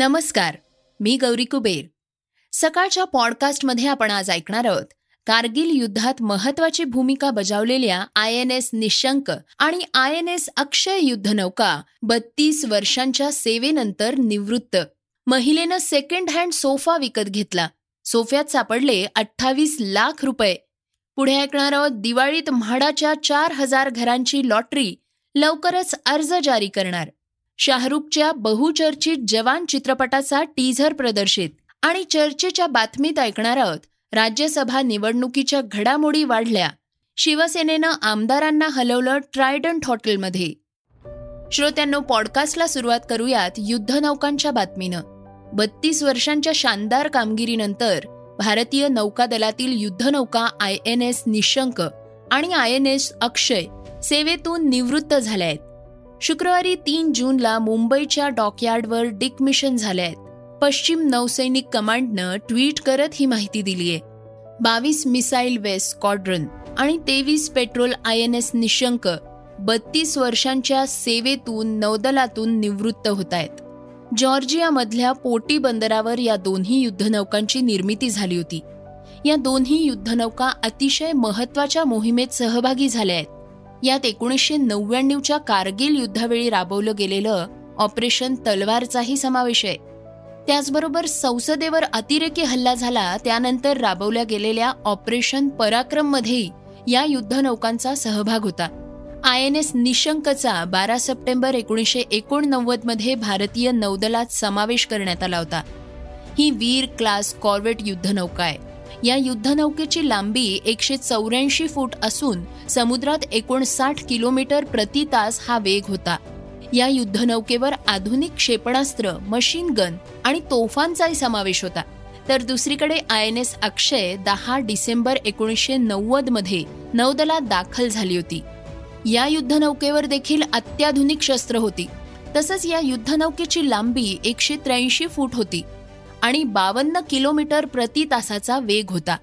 नमस्कार मी गौरी कुबेर. सकाळच्या पॉडकास्टमध्ये आपण आज ऐकणार आहोत कारगिल युद्धात महत्वाची भूमिका बजावलेल्या आय एन एस निशंक आणि आय एन एस अक्षय युद्धनौका बत्तीस वर्षांच्या सेवेनंतर निवृत्त. महिलेनं सेकंड हँड सोफा विकत घेतला. सोफ्यात सापडले अठ्ठावीस लाख रुपये. पुढे ऐकणार आहोत दिवाळीत म्हाडाच्या चार हजार घरांची लॉटरी. लवकरच अर्ज जारी करणार. शाहरुखच्या बहुचर्चित जवान चित्रपटाचा टीझर प्रदर्शित आणि चर्चेच्या बातमीत ऐकणार आहोत. राज्यसभा निवडणुकीच्या घडामोडी वाढल्या. शिवसेनेनं आमदारांना हलवलं ट्रायडंट हॉटेलमध्ये. श्रोत्यांनो पॉडकास्टला सुरुवात करूयात युद्धनौकांच्या बातमीनं. बत्तीस वर्षांच्या शानदार कामगिरीनंतर भारतीय नौकादलातील युद्धनौका आय एन एस निशंक आणि आय एन एस अक्षय सेवेतून निवृत्त झाल्या आहेत. शुक्रवारी तीन जूनला मुंबईच्या डॉकयार्डवर डिकमिशन झाले आहेत. पश्चिम नौसैनिक कमांडनं ट्विट करत ही माहिती दिलीय बावीस मिसाईल वेस्ट स्क्वाड्रन आणि तेवीस patrol I N S Nishank बत्तीस वर्षांच्या सेवेतून नौदलातून निवृत्त होत आहेत. जॉर्जियामधल्या पोटी बंदरावर या दोन्ही युद्धनौकांची निर्मिती झाली होती. या दोन्ही युद्धनौका अतिशय महत्त्वाच्या मोहिमेत सहभागी झाल्या आहेत. यात एकोणीसशे नव्याण्णवच्या कारगिल युद्धावेळी राबवलं गेलेलं ऑपरेशन तलवारचाही समावेश आहे. त्याचबरोबर संसदेवर अतिरेकी हल्ला झाला त्यानंतर राबवल्या गेलेल्या ऑपरेशन पराक्रममध्येही या युद्धनौकांचा सहभाग होता. आय एन एस निशंकचा बारा सप्टेंबर एकोणीसशे एकोणनव्वदमध्ये भारतीय नौदलात समावेश करण्यात आला होता. ही वीर क्लास कॉर्वेट युद्धनौका आहे. या युद्धनौकेची लांबी एकशे चौऱ्याऐंशी फूट असून समुद्रात एकोणसाठ किलोमीटर प्रति तास हा वेग होता. या युद्धनौकेवर आधुनिक क्षेपणास्त्र मशीन गन आणि तोफांचाही समावेश होता. तर दुसरीकडे आय एन एस अक्षय दहा डिसेंबर एकोणीसशे नव्वदमध्ये नौदलात दाखल झाली होती. या युद्धनौकेवर देखील अत्याधुनिक शस्त्र होती. तसंच या युद्धनौकेची लांबी एकशे त्र्याऐंशी फूट होती. आणि बावन्न किलोमीटर प्रति तासाचा वेग होता.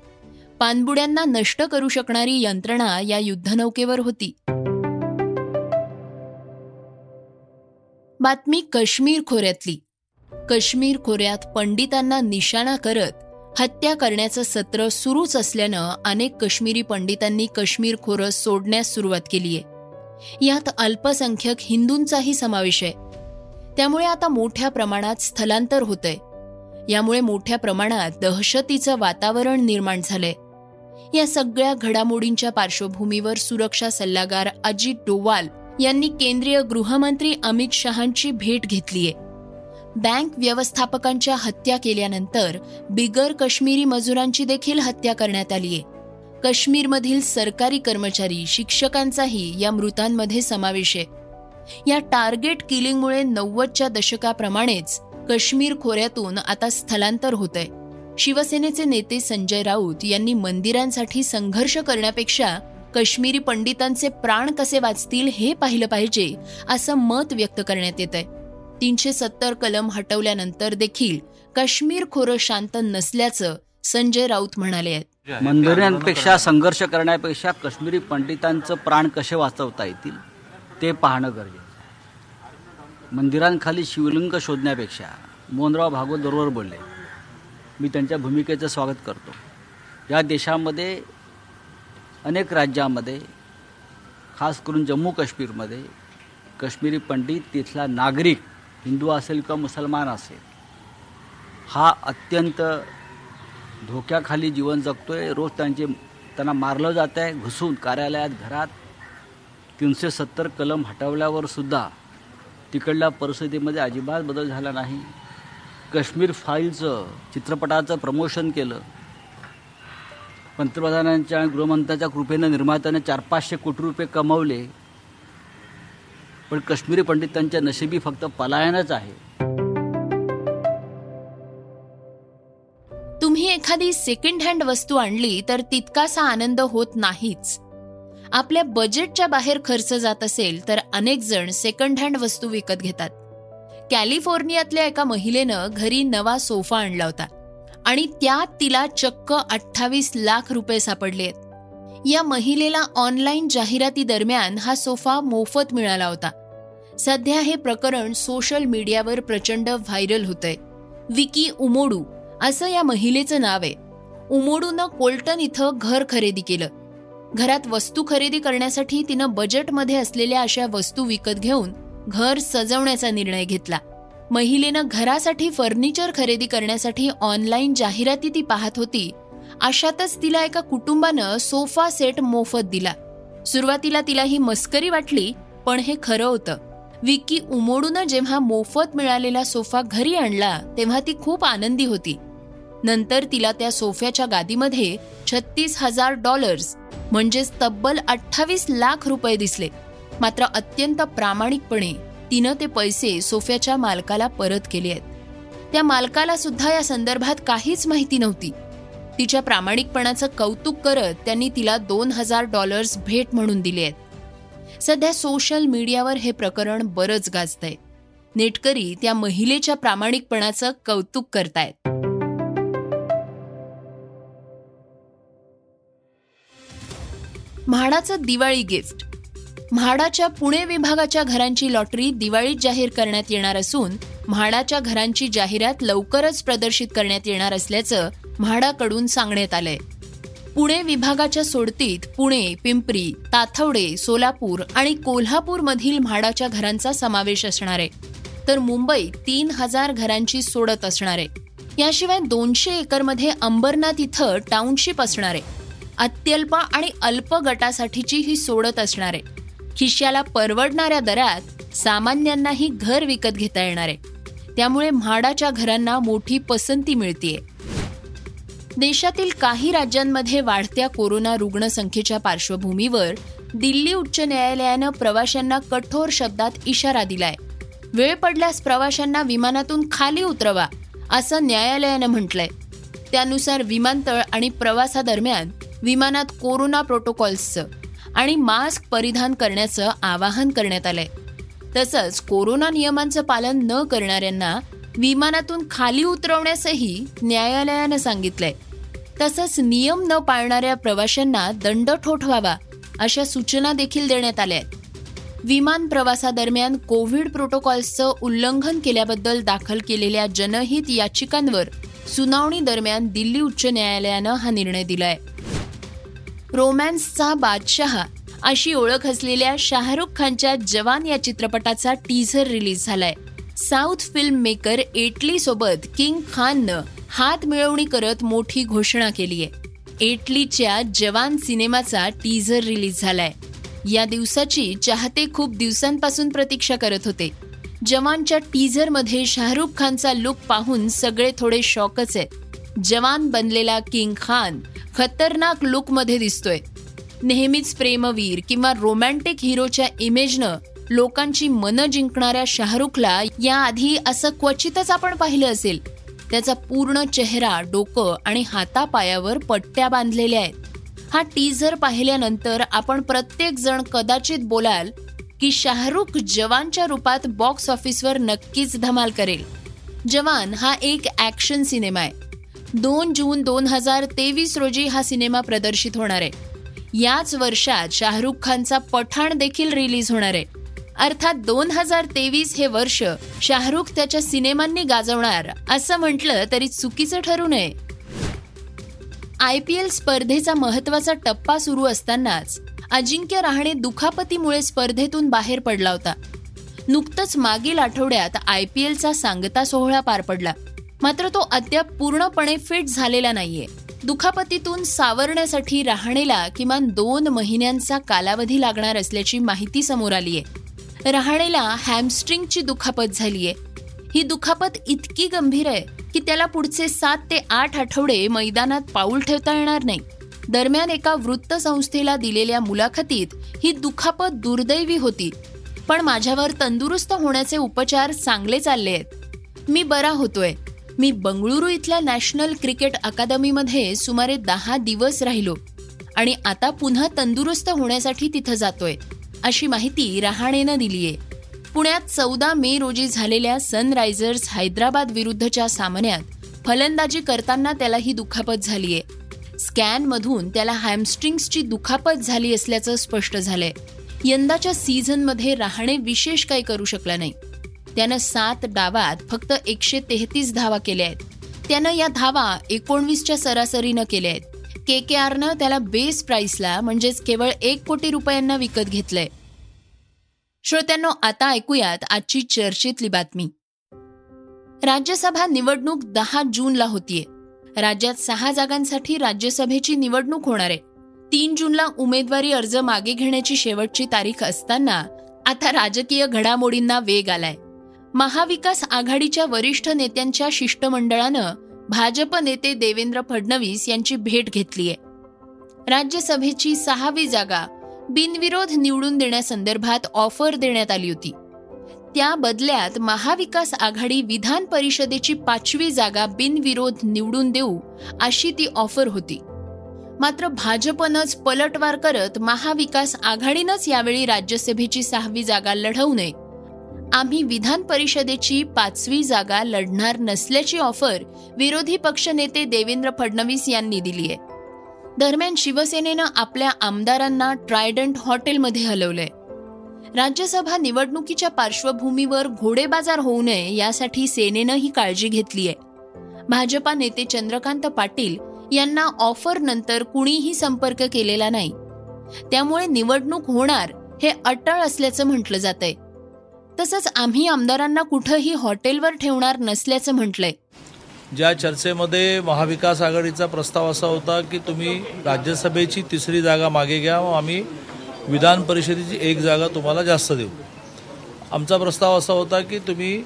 पाणबुड्यांना नष्ट करू शकणारी यंत्रणा या युद्धनौकेवर होती. बातमी काश्मीर खोऱ्यातली. काश्मीर खोऱ्यात पंडितांना निशाणा करत हत्या करण्याचं सत्र सुरूच असल्यानं अनेक काश्मीरी पंडितांनी काश्मीर खोरं सोडण्यास सुरुवात केलीय यात अल्पसंख्यक हिंदूंचाही समावेश आहे. त्यामुळे आता मोठ्या प्रमाणात स्थलांतर होतंय. यामुळे मोठ्या प्रमाणात दहशतीचं वातावरण निर्माण झालंय. या सगळ्या घडामोडींच्या पार्श्वभूमीवर सुरक्षा सल्लागार अजित डोवाल यांनी केंद्रीय गृहमंत्री अमित शहांची भेट घेतलीय. बँक व्यवस्थापकांच्या हत्या केल्यानंतर बिगर काश्मीरी मजुरांची देखील हत्या करण्यात आलीय. काश्मीरमधील सरकारी कर्मचारी शिक्षकांचाही या मृतांमध्ये समावेश आहे. या टार्गेट किलिंगमुळे नव्वदच्या दशकाप्रमाणेच काश्मीर खोऱ्यातून आता स्थलांतर होतंय. शिवसेनेचे नेते संजय राऊत यांनी मंदिरांसाठी संघर्ष करण्यापेक्षा काश्मीरी पंडितांचे प्राण कसे वाचतील हे पाहिलं पाहिजे असं मत व्यक्त करण्यात येत आहे तीनशे सत्तर कलम हटवल्यानंतर देखील काश्मीर खोरं शांत नसल्याचं संजय राऊत म्हणाले आहेत. मंदिरांपेक्षा संघर्ष करण्यापेक्षा काश्मीरी पंडितांचं प्राण कसे वाचवता येतील ते पाहणं गरजेचं मंदिरांखाली शिवलिंग शोधण्यापेक्षा मोहनराव भागवत बरोबर बोलले. मी त्यांच्या भूमिकेचं स्वागत करतो. या देशामध्ये अनेक राज्यामध्ये खास करून जम्मू काश्मीरमध्ये काश्मीरी पंडित तिथला नागरिक हिंदू असेल किंवा मुसलमान असेल हा अत्यंत धोक्याखाली जीवन जगतो आहे रोज त्यांचे त्यांना मारलं जात आहे घुसून कार्यालयात घरात तीनशे सत्तर कलम हटवल्यावर सुद्धा तिकडल्या परिस्थितीमध्ये अजिबात बदल झाला नाही. काश्मीर फाईलचं चित्रपटाचं प्रमोशन केलं. पंतप्रधानांच्या आणि गृहमंत्र्याच्या कृपेनं निर्मात्याने चार पाचशे कोटी रुपये कमवले. पण काश्मीरी पंडितांच्या नशिबी फक्त पलायनच आहे. तुम्ही एखादी सेकंड हँड वस्तू आणली तर तितकासा आनंद होत नाहीच. आपल्या बजेटच्या बाहेर खर्च जात असेल तर अनेक जण सेकंड हँड वस्तू विकत घेतात. कॅलिफोर्नियातल्या एका महिलेनं घरी नवा सोफा आणला होता आणि त्यात तिला चक्क अठ्ठावीस लाख रुपये सापडले आहेत. या महिलेला ऑनलाईन जाहिराती दरम्यान हा सोफा मोफत मिळाला होता. सध्या हे प्रकरण सोशल मीडियावर प्रचंड व्हायरल होतंय. विकी उमोडू असं या महिलेचं नाव आहे. उमोडूनं कोल्टन इथं घर खरेदी केलं. घरात वस्तू खरेदी करण्यासाठी तिनं बजेटमध्ये असलेल्या अशा वस्तू विकत घेऊन घर सजवण्याचा निर्णय घेतला. महिलेनं घरासाठी फर्निचर खरेदी करण्यासाठी ऑनलाईन जाहिराती ती पाहत होती. अशातच तिला एका कुटुंबानं सोफा सेट मोफत दिला. सुरुवातीला तिला ही मस्करी वाटली पण हे खरं होतं. विक्की उमोडून जेव्हा मोफत मिळालेला सोफा घरी आणला तेव्हा ती खूप आनंदी होती. नंतर तिला त्या सोफ्याच्या गादीमध्ये छत्तीस हजार डॉलर्स म्हणजेच तब्बल अठ्ठावीस लाख रुपये दिसले. मात्र अत्यंत प्रामाणिकपणे तिनं ते पैसे सोफ्याच्या मालकाला परत केले आहेत. त्या मालकाला सुद्धा या संदर्भात काहीच माहिती नव्हती. तिच्या प्रामाणिकपणाचं कौतुक करत त्यांनी तिला दोन हजार डॉलर्स भेट म्हणून दिले आहेत. सध्या सोशल मीडियावर हे प्रकरण बरंच गाजतंय. नेटकरी त्या महिलेच्या प्रामाणिकपणाचं कौतुक करतायत. म्हाडाचं दिवाळी गिफ्ट. म्हाडाच्या पुणे विभागाच्या घरांची लॉटरी दिवाळीत जाहीर करण्यात येणार असून म्हाडाच्या घरांची जाहिरात लवकरच प्रदर्शित करण्यात येणार असल्याचं म्हाडाकडून सांगण्यात आलंय. पुणे विभागाच्या सोडतीत पुणे पिंपरी ताथवडे सोलापूर आणि कोल्हापूर मधील म्हाडाच्या घरांचा समावेश असणार आहे. तर मुंबई तीन हजार घरांची सोडत असणार आहे. याशिवाय दोनशे एकरमध्ये अंबरनाथ इथं टाउनशिप असणार आहे. अत्यल्प आणि अल्प गटासाठीची ही सोडत असणार. आहे खिश्याला परवडणाऱ्या दरात सामान्यांनाही घर विकत घेता येणार. आहे त्यामुळे म्हाडाच्या घरांना मोठी पसंती मिळतीये. देशातील काही राज्यांमध्ये वाढत्या कोरोना रुग्णसंख्येच्या पार्श्वभूमीवर दिल्ली उच्च न्यायालयानं प्रवाशांना कठोर शब्दात इशारा दिलाय. वेळ पडल्यास प्रवाशांना विमानातून खाली उतरवा असं न्यायालयानं म्हटलंय. त्यानुसार विमानतळ आणि प्रवासादरम्यान विमानात कोरोना प्रोटोकॉल्सचं आणि मास्क परिधान करण्याचं आवाहन करण्यात आलंय. तसंच कोरोना नियमांचं पालन न करणाऱ्यांना विमानातून खाली उतरवण्यासही न्यायालयानं सांगितलंय. तसंच नियम न पाळणाऱ्या प्रवाशांना दंड ठोठवावा अशा सूचना देखील देण्यात आल्या आहेत. विमान प्रवासादरम्यान कोविड प्रोटोकॉल्सचं उल्लंघन केल्याबद्दल दाखल केलेल्या जनहित याचिकांवर सुनावणी दरम्यान दिल्ली उच्च न्यायालयानं हा निर्णय दिलाय. रोमॅन्सचा बादशहा अशी ओळख असलेल्या शाहरुख खानच्या जवान या चित्रपटाचा टीझर रिलीज झालाय. साऊथ फिल्म मेकर एटली सोबत किंग खाननं हात मिळवणी करत मोठी घोषणा केली आहे. एटलीच्या जवान सिनेमाचा टीझर रिलीज झालाय. या दिवसाची चाहते खूप दिवसांपासून प्रतीक्षा करत होते. जवानच्या टीझरमध्ये शाहरुख खानचा लुक पाहून सगळे थोडे शॉकच आहेत. जवान बनलेला किंग खान खतरनाक लुकमध्ये दिसतोय. नेहमीच प्रेमवीर किंवा रोमॅन्टिक हिरोच्या इमेजनं लोकांची मनं जिंकणाऱ्या शाहरुखला याआधी असं क्वचितच आपण पाहिलं असेल. त्याचा पूर्ण चेहरा डोकं आणि हातापायावर पट्ट्या बांधलेल्या आहेत. हा टीझर पाहिल्यानंतर आपण प्रत्येक जण कदाचित बोलाल की शाहरुख जवानच्या रूपात बॉक्स ऑफिसवर नक्कीच धमाल करेल. जवान हा एक ॲक्शन सिनेमा आहे. दोन जून दोन हजार तेवीस रोजी हा सिनेमा प्रदर्शित होणार आहे. याच वर्षात शाहरुख खानचा पठाण देखील रिलीज होणार आहे. अर्थात दोन हजार तेवीस हे वर्ष शाहरुख त्याच्या सिनेमांनी गाजवणार असं म्हटलं तरी चुकीचं ठरू नये. आय पी एल स्पर्धेचा महत्त्वाचा टप्पा सुरू असतानाच अजिंक्य रहाणे दुखापतीमुळे स्पर्धेतून बाहेर पडला होता. नुकतंच मागील आठवड्यात आय पी एलचा सांगता सोहळा पार पडला. मात्र तो अद्याप पूर्णपणे फिट झालेला नाहीये. दुखापतीतून सावरण्यासाठी राहणेला किमान दोन महिन्यांचा कालावधी लागणार असल्याची माहिती समोर आली आहे राहणेला हॅमस्ट्रिंगची दुखापत झालीय. ही दुखापत इतकी गंभीर आहे की त्याला पुढचे सात ते आठ आठवडे मैदानात पाऊल ठेवता येणार नाही. दरम्यान एका वृत्तसंस्थेला दिलेल्या मुलाखतीत ही दुखापत दुर्दैवी होती. पण माझ्यावर तंदुरुस्त होण्याचे उपचार चांगले चालले आहेत. मी बरा होतोय. मी बंगळुरू इथल्या नॅशनल क्रिकेट अकादमीमध्ये सुमारे दहा दिवस राहिलो आणि आता पुन्हा तंदुरुस्त होण्यासाठी तिथं जातोय अशी माहिती रहाणेनं दिलीये. पुण्यात चौदा मे रोजी झालेल्या सनरायझर्स हैदराबाद विरुद्धच्या सामन्यात फलंदाजी करताना त्याला ही दुखापत झालीय. स्कॅनमधून त्याला हॅमस्ट्रिंग्सची दुखापत झाली असल्याचं स्पष्ट झालंय. यंदाच्या सीझनमध्ये रहाणे विशेष काही करू शकला नाही. त्यानं सात डावात फक्त एकशे तेहतीस धावा केल्या आहेत. त्यानं या धावा एकोणवीसच्या सरासरीनं केल्या आहेत. के के आरनं त्याला बेस प्राइसला म्हणजेच केवळ एक कोटी रुपयांना विकत घेतलंय. श्रोत्यांनो आता ऐकूयात आजची चर्चेतली बातमी. राज्यसभा निवडणूक दहा जूनला होतीये. राज्यात सहा जागांसाठी राज्यसभेची निवडणूक होणार आहे. तीन जूनला उमेदवारी अर्ज मागे घेण्याची शेवटची तारीख असताना आता राजकीय घडामोडींना वेग आलाय. महाविकास आघाडीच्या वरिष्ठ नेत्यांच्या शिष्टमंडळानं भाजप नेते देवेंद्र फडणवीस यांची भेट घेतलीय. राज्यसभेची सहावी जागा बिनविरोध निवडून देण्यासंदर्भात ऑफर देण्यात आली होती. त्या बदल्यात महाविकास आघाडी विधान परिषदेची पाचवी जागा बिनविरोध निवडून देऊ अशी ती ऑफर होती. मात्र भाजपनंच पलटवार करत महाविकास आघाडीनंच यावेळी राज्यसभेची सहावी जागा लढवू नये आम्ही विधान परिषदेची पाचवी जागा लढणार नसल्याची ऑफर विरोधी पक्षनेते देवेंद्र फडणवीस यांनी दिली आहे. दरम्यान शिवसेनेनं आपल्या आमदारांना ट्रायडंट हॉटेलमध्ये हलवलंय. राज्यसभा निवडणुकीच्या पार्श्वभूमीवर घोडेबाजार होऊ नये यासाठी सेनेनं ही काळजी आहे. भाजपा नेते चंद्रकांत पाटील यांना ऑफर नंतर कुणीही संपर्क केलेला नाही. त्यामुळे निवडणूक होणार हे अटळ असल्याचं म्हटलं जातंय. तसंच आम्ही आमदारांना कुठंही हॉटेलवर ठेवणार नसल्याचं म्हटलंय. ज्या चर्चेमध्ये महाविकास आघाडीचा प्रस्ताव असा होता की तुम्ही राज्यसभेची तिसरी जागा मागे घ्या व आम्ही विधान परिषदेची एक जागा तुम्हाला जास्त देऊ. आमचा प्रस्ताव असा होता की तुम्ही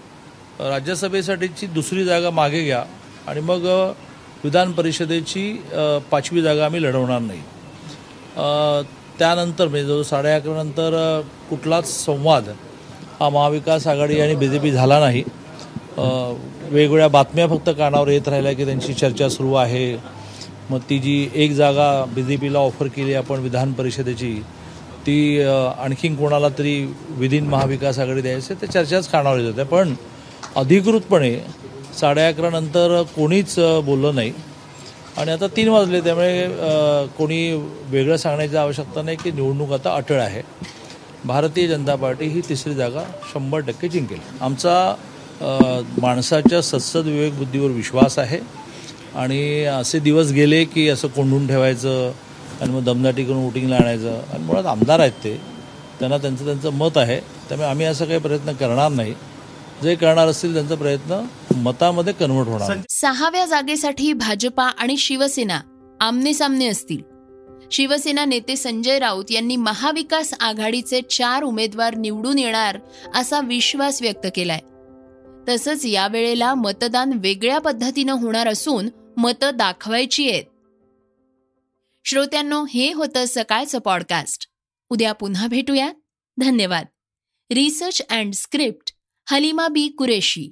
राज्यसभेसाठीची दुसरी जागा मागे घ्या आणि मग विधान परिषदेची पाचवी जागा आम्ही लढवणार नाही. त्यानंतर म्हणजे जवळ साडे अकरा नंतर कुठलाच संवाद हा महाविकास आघाडी आणि बी जे पी झाला नाही. वेगवेगळ्या बातम्या फक्त कानावर येत राहिल्या की त्यांची चर्चा सुरू आहे. मग ती जी एक जागा बी जे पीला ऑफर केली आपण विधान परिषदेची ती आणखीन कोणाला तरी विधीन महाविकास आघाडी द्यायचे ते चर्चाच कानावर येत होत्या. पण अधिकृतपणे साडे अकरा नंतर कोणीच बोललं नाही. आणि आता तीन वाजले त्यामुळे कोणी वेगळं सांगण्याची आवश्यकता नाही की निवडणूक आता अटळ आहे. भारतीय जनता पार्टी ही तिसरी जागा शंभर टक्के जिंकेल. आमचा माणसाच्या सत्सद विवेक बुद्धीवर विश्वास आहे. आणि असे दिवस गेले की असं कोंडून ठेवायचं आणि मग दमदाटी करून वोटिंगला आणायचं. आणि मुळात आमदार आहेत ते. त्यांना त्यांचं त्यांचं मत आहे. त्यामुळे आम्ही असा काही प्रयत्न करणार नाही. जे करणार असतील त्यांचा प्रयत्न मतामध्ये कन्वर्ट होणार. सहाव्या जागेसाठी भाजपा आणि शिवसेना आमने सामने असतील. शिवसेना नेते संजय राऊत यांनी महाविकास आघाडीचे चार उमेदवार निवडून येणार असा विश्वास व्यक्त केलाय. तसंच यावेळेला मतदान वेगळ्या पद्धतीनं होणार असून मतं दाखवायची आहेत. श्रोत्यांनो हे होतं सकाळचं पॉडकास्ट उद्या पुन्हा भेटूया धन्यवाद. Research and script Halima Bi Qureshi.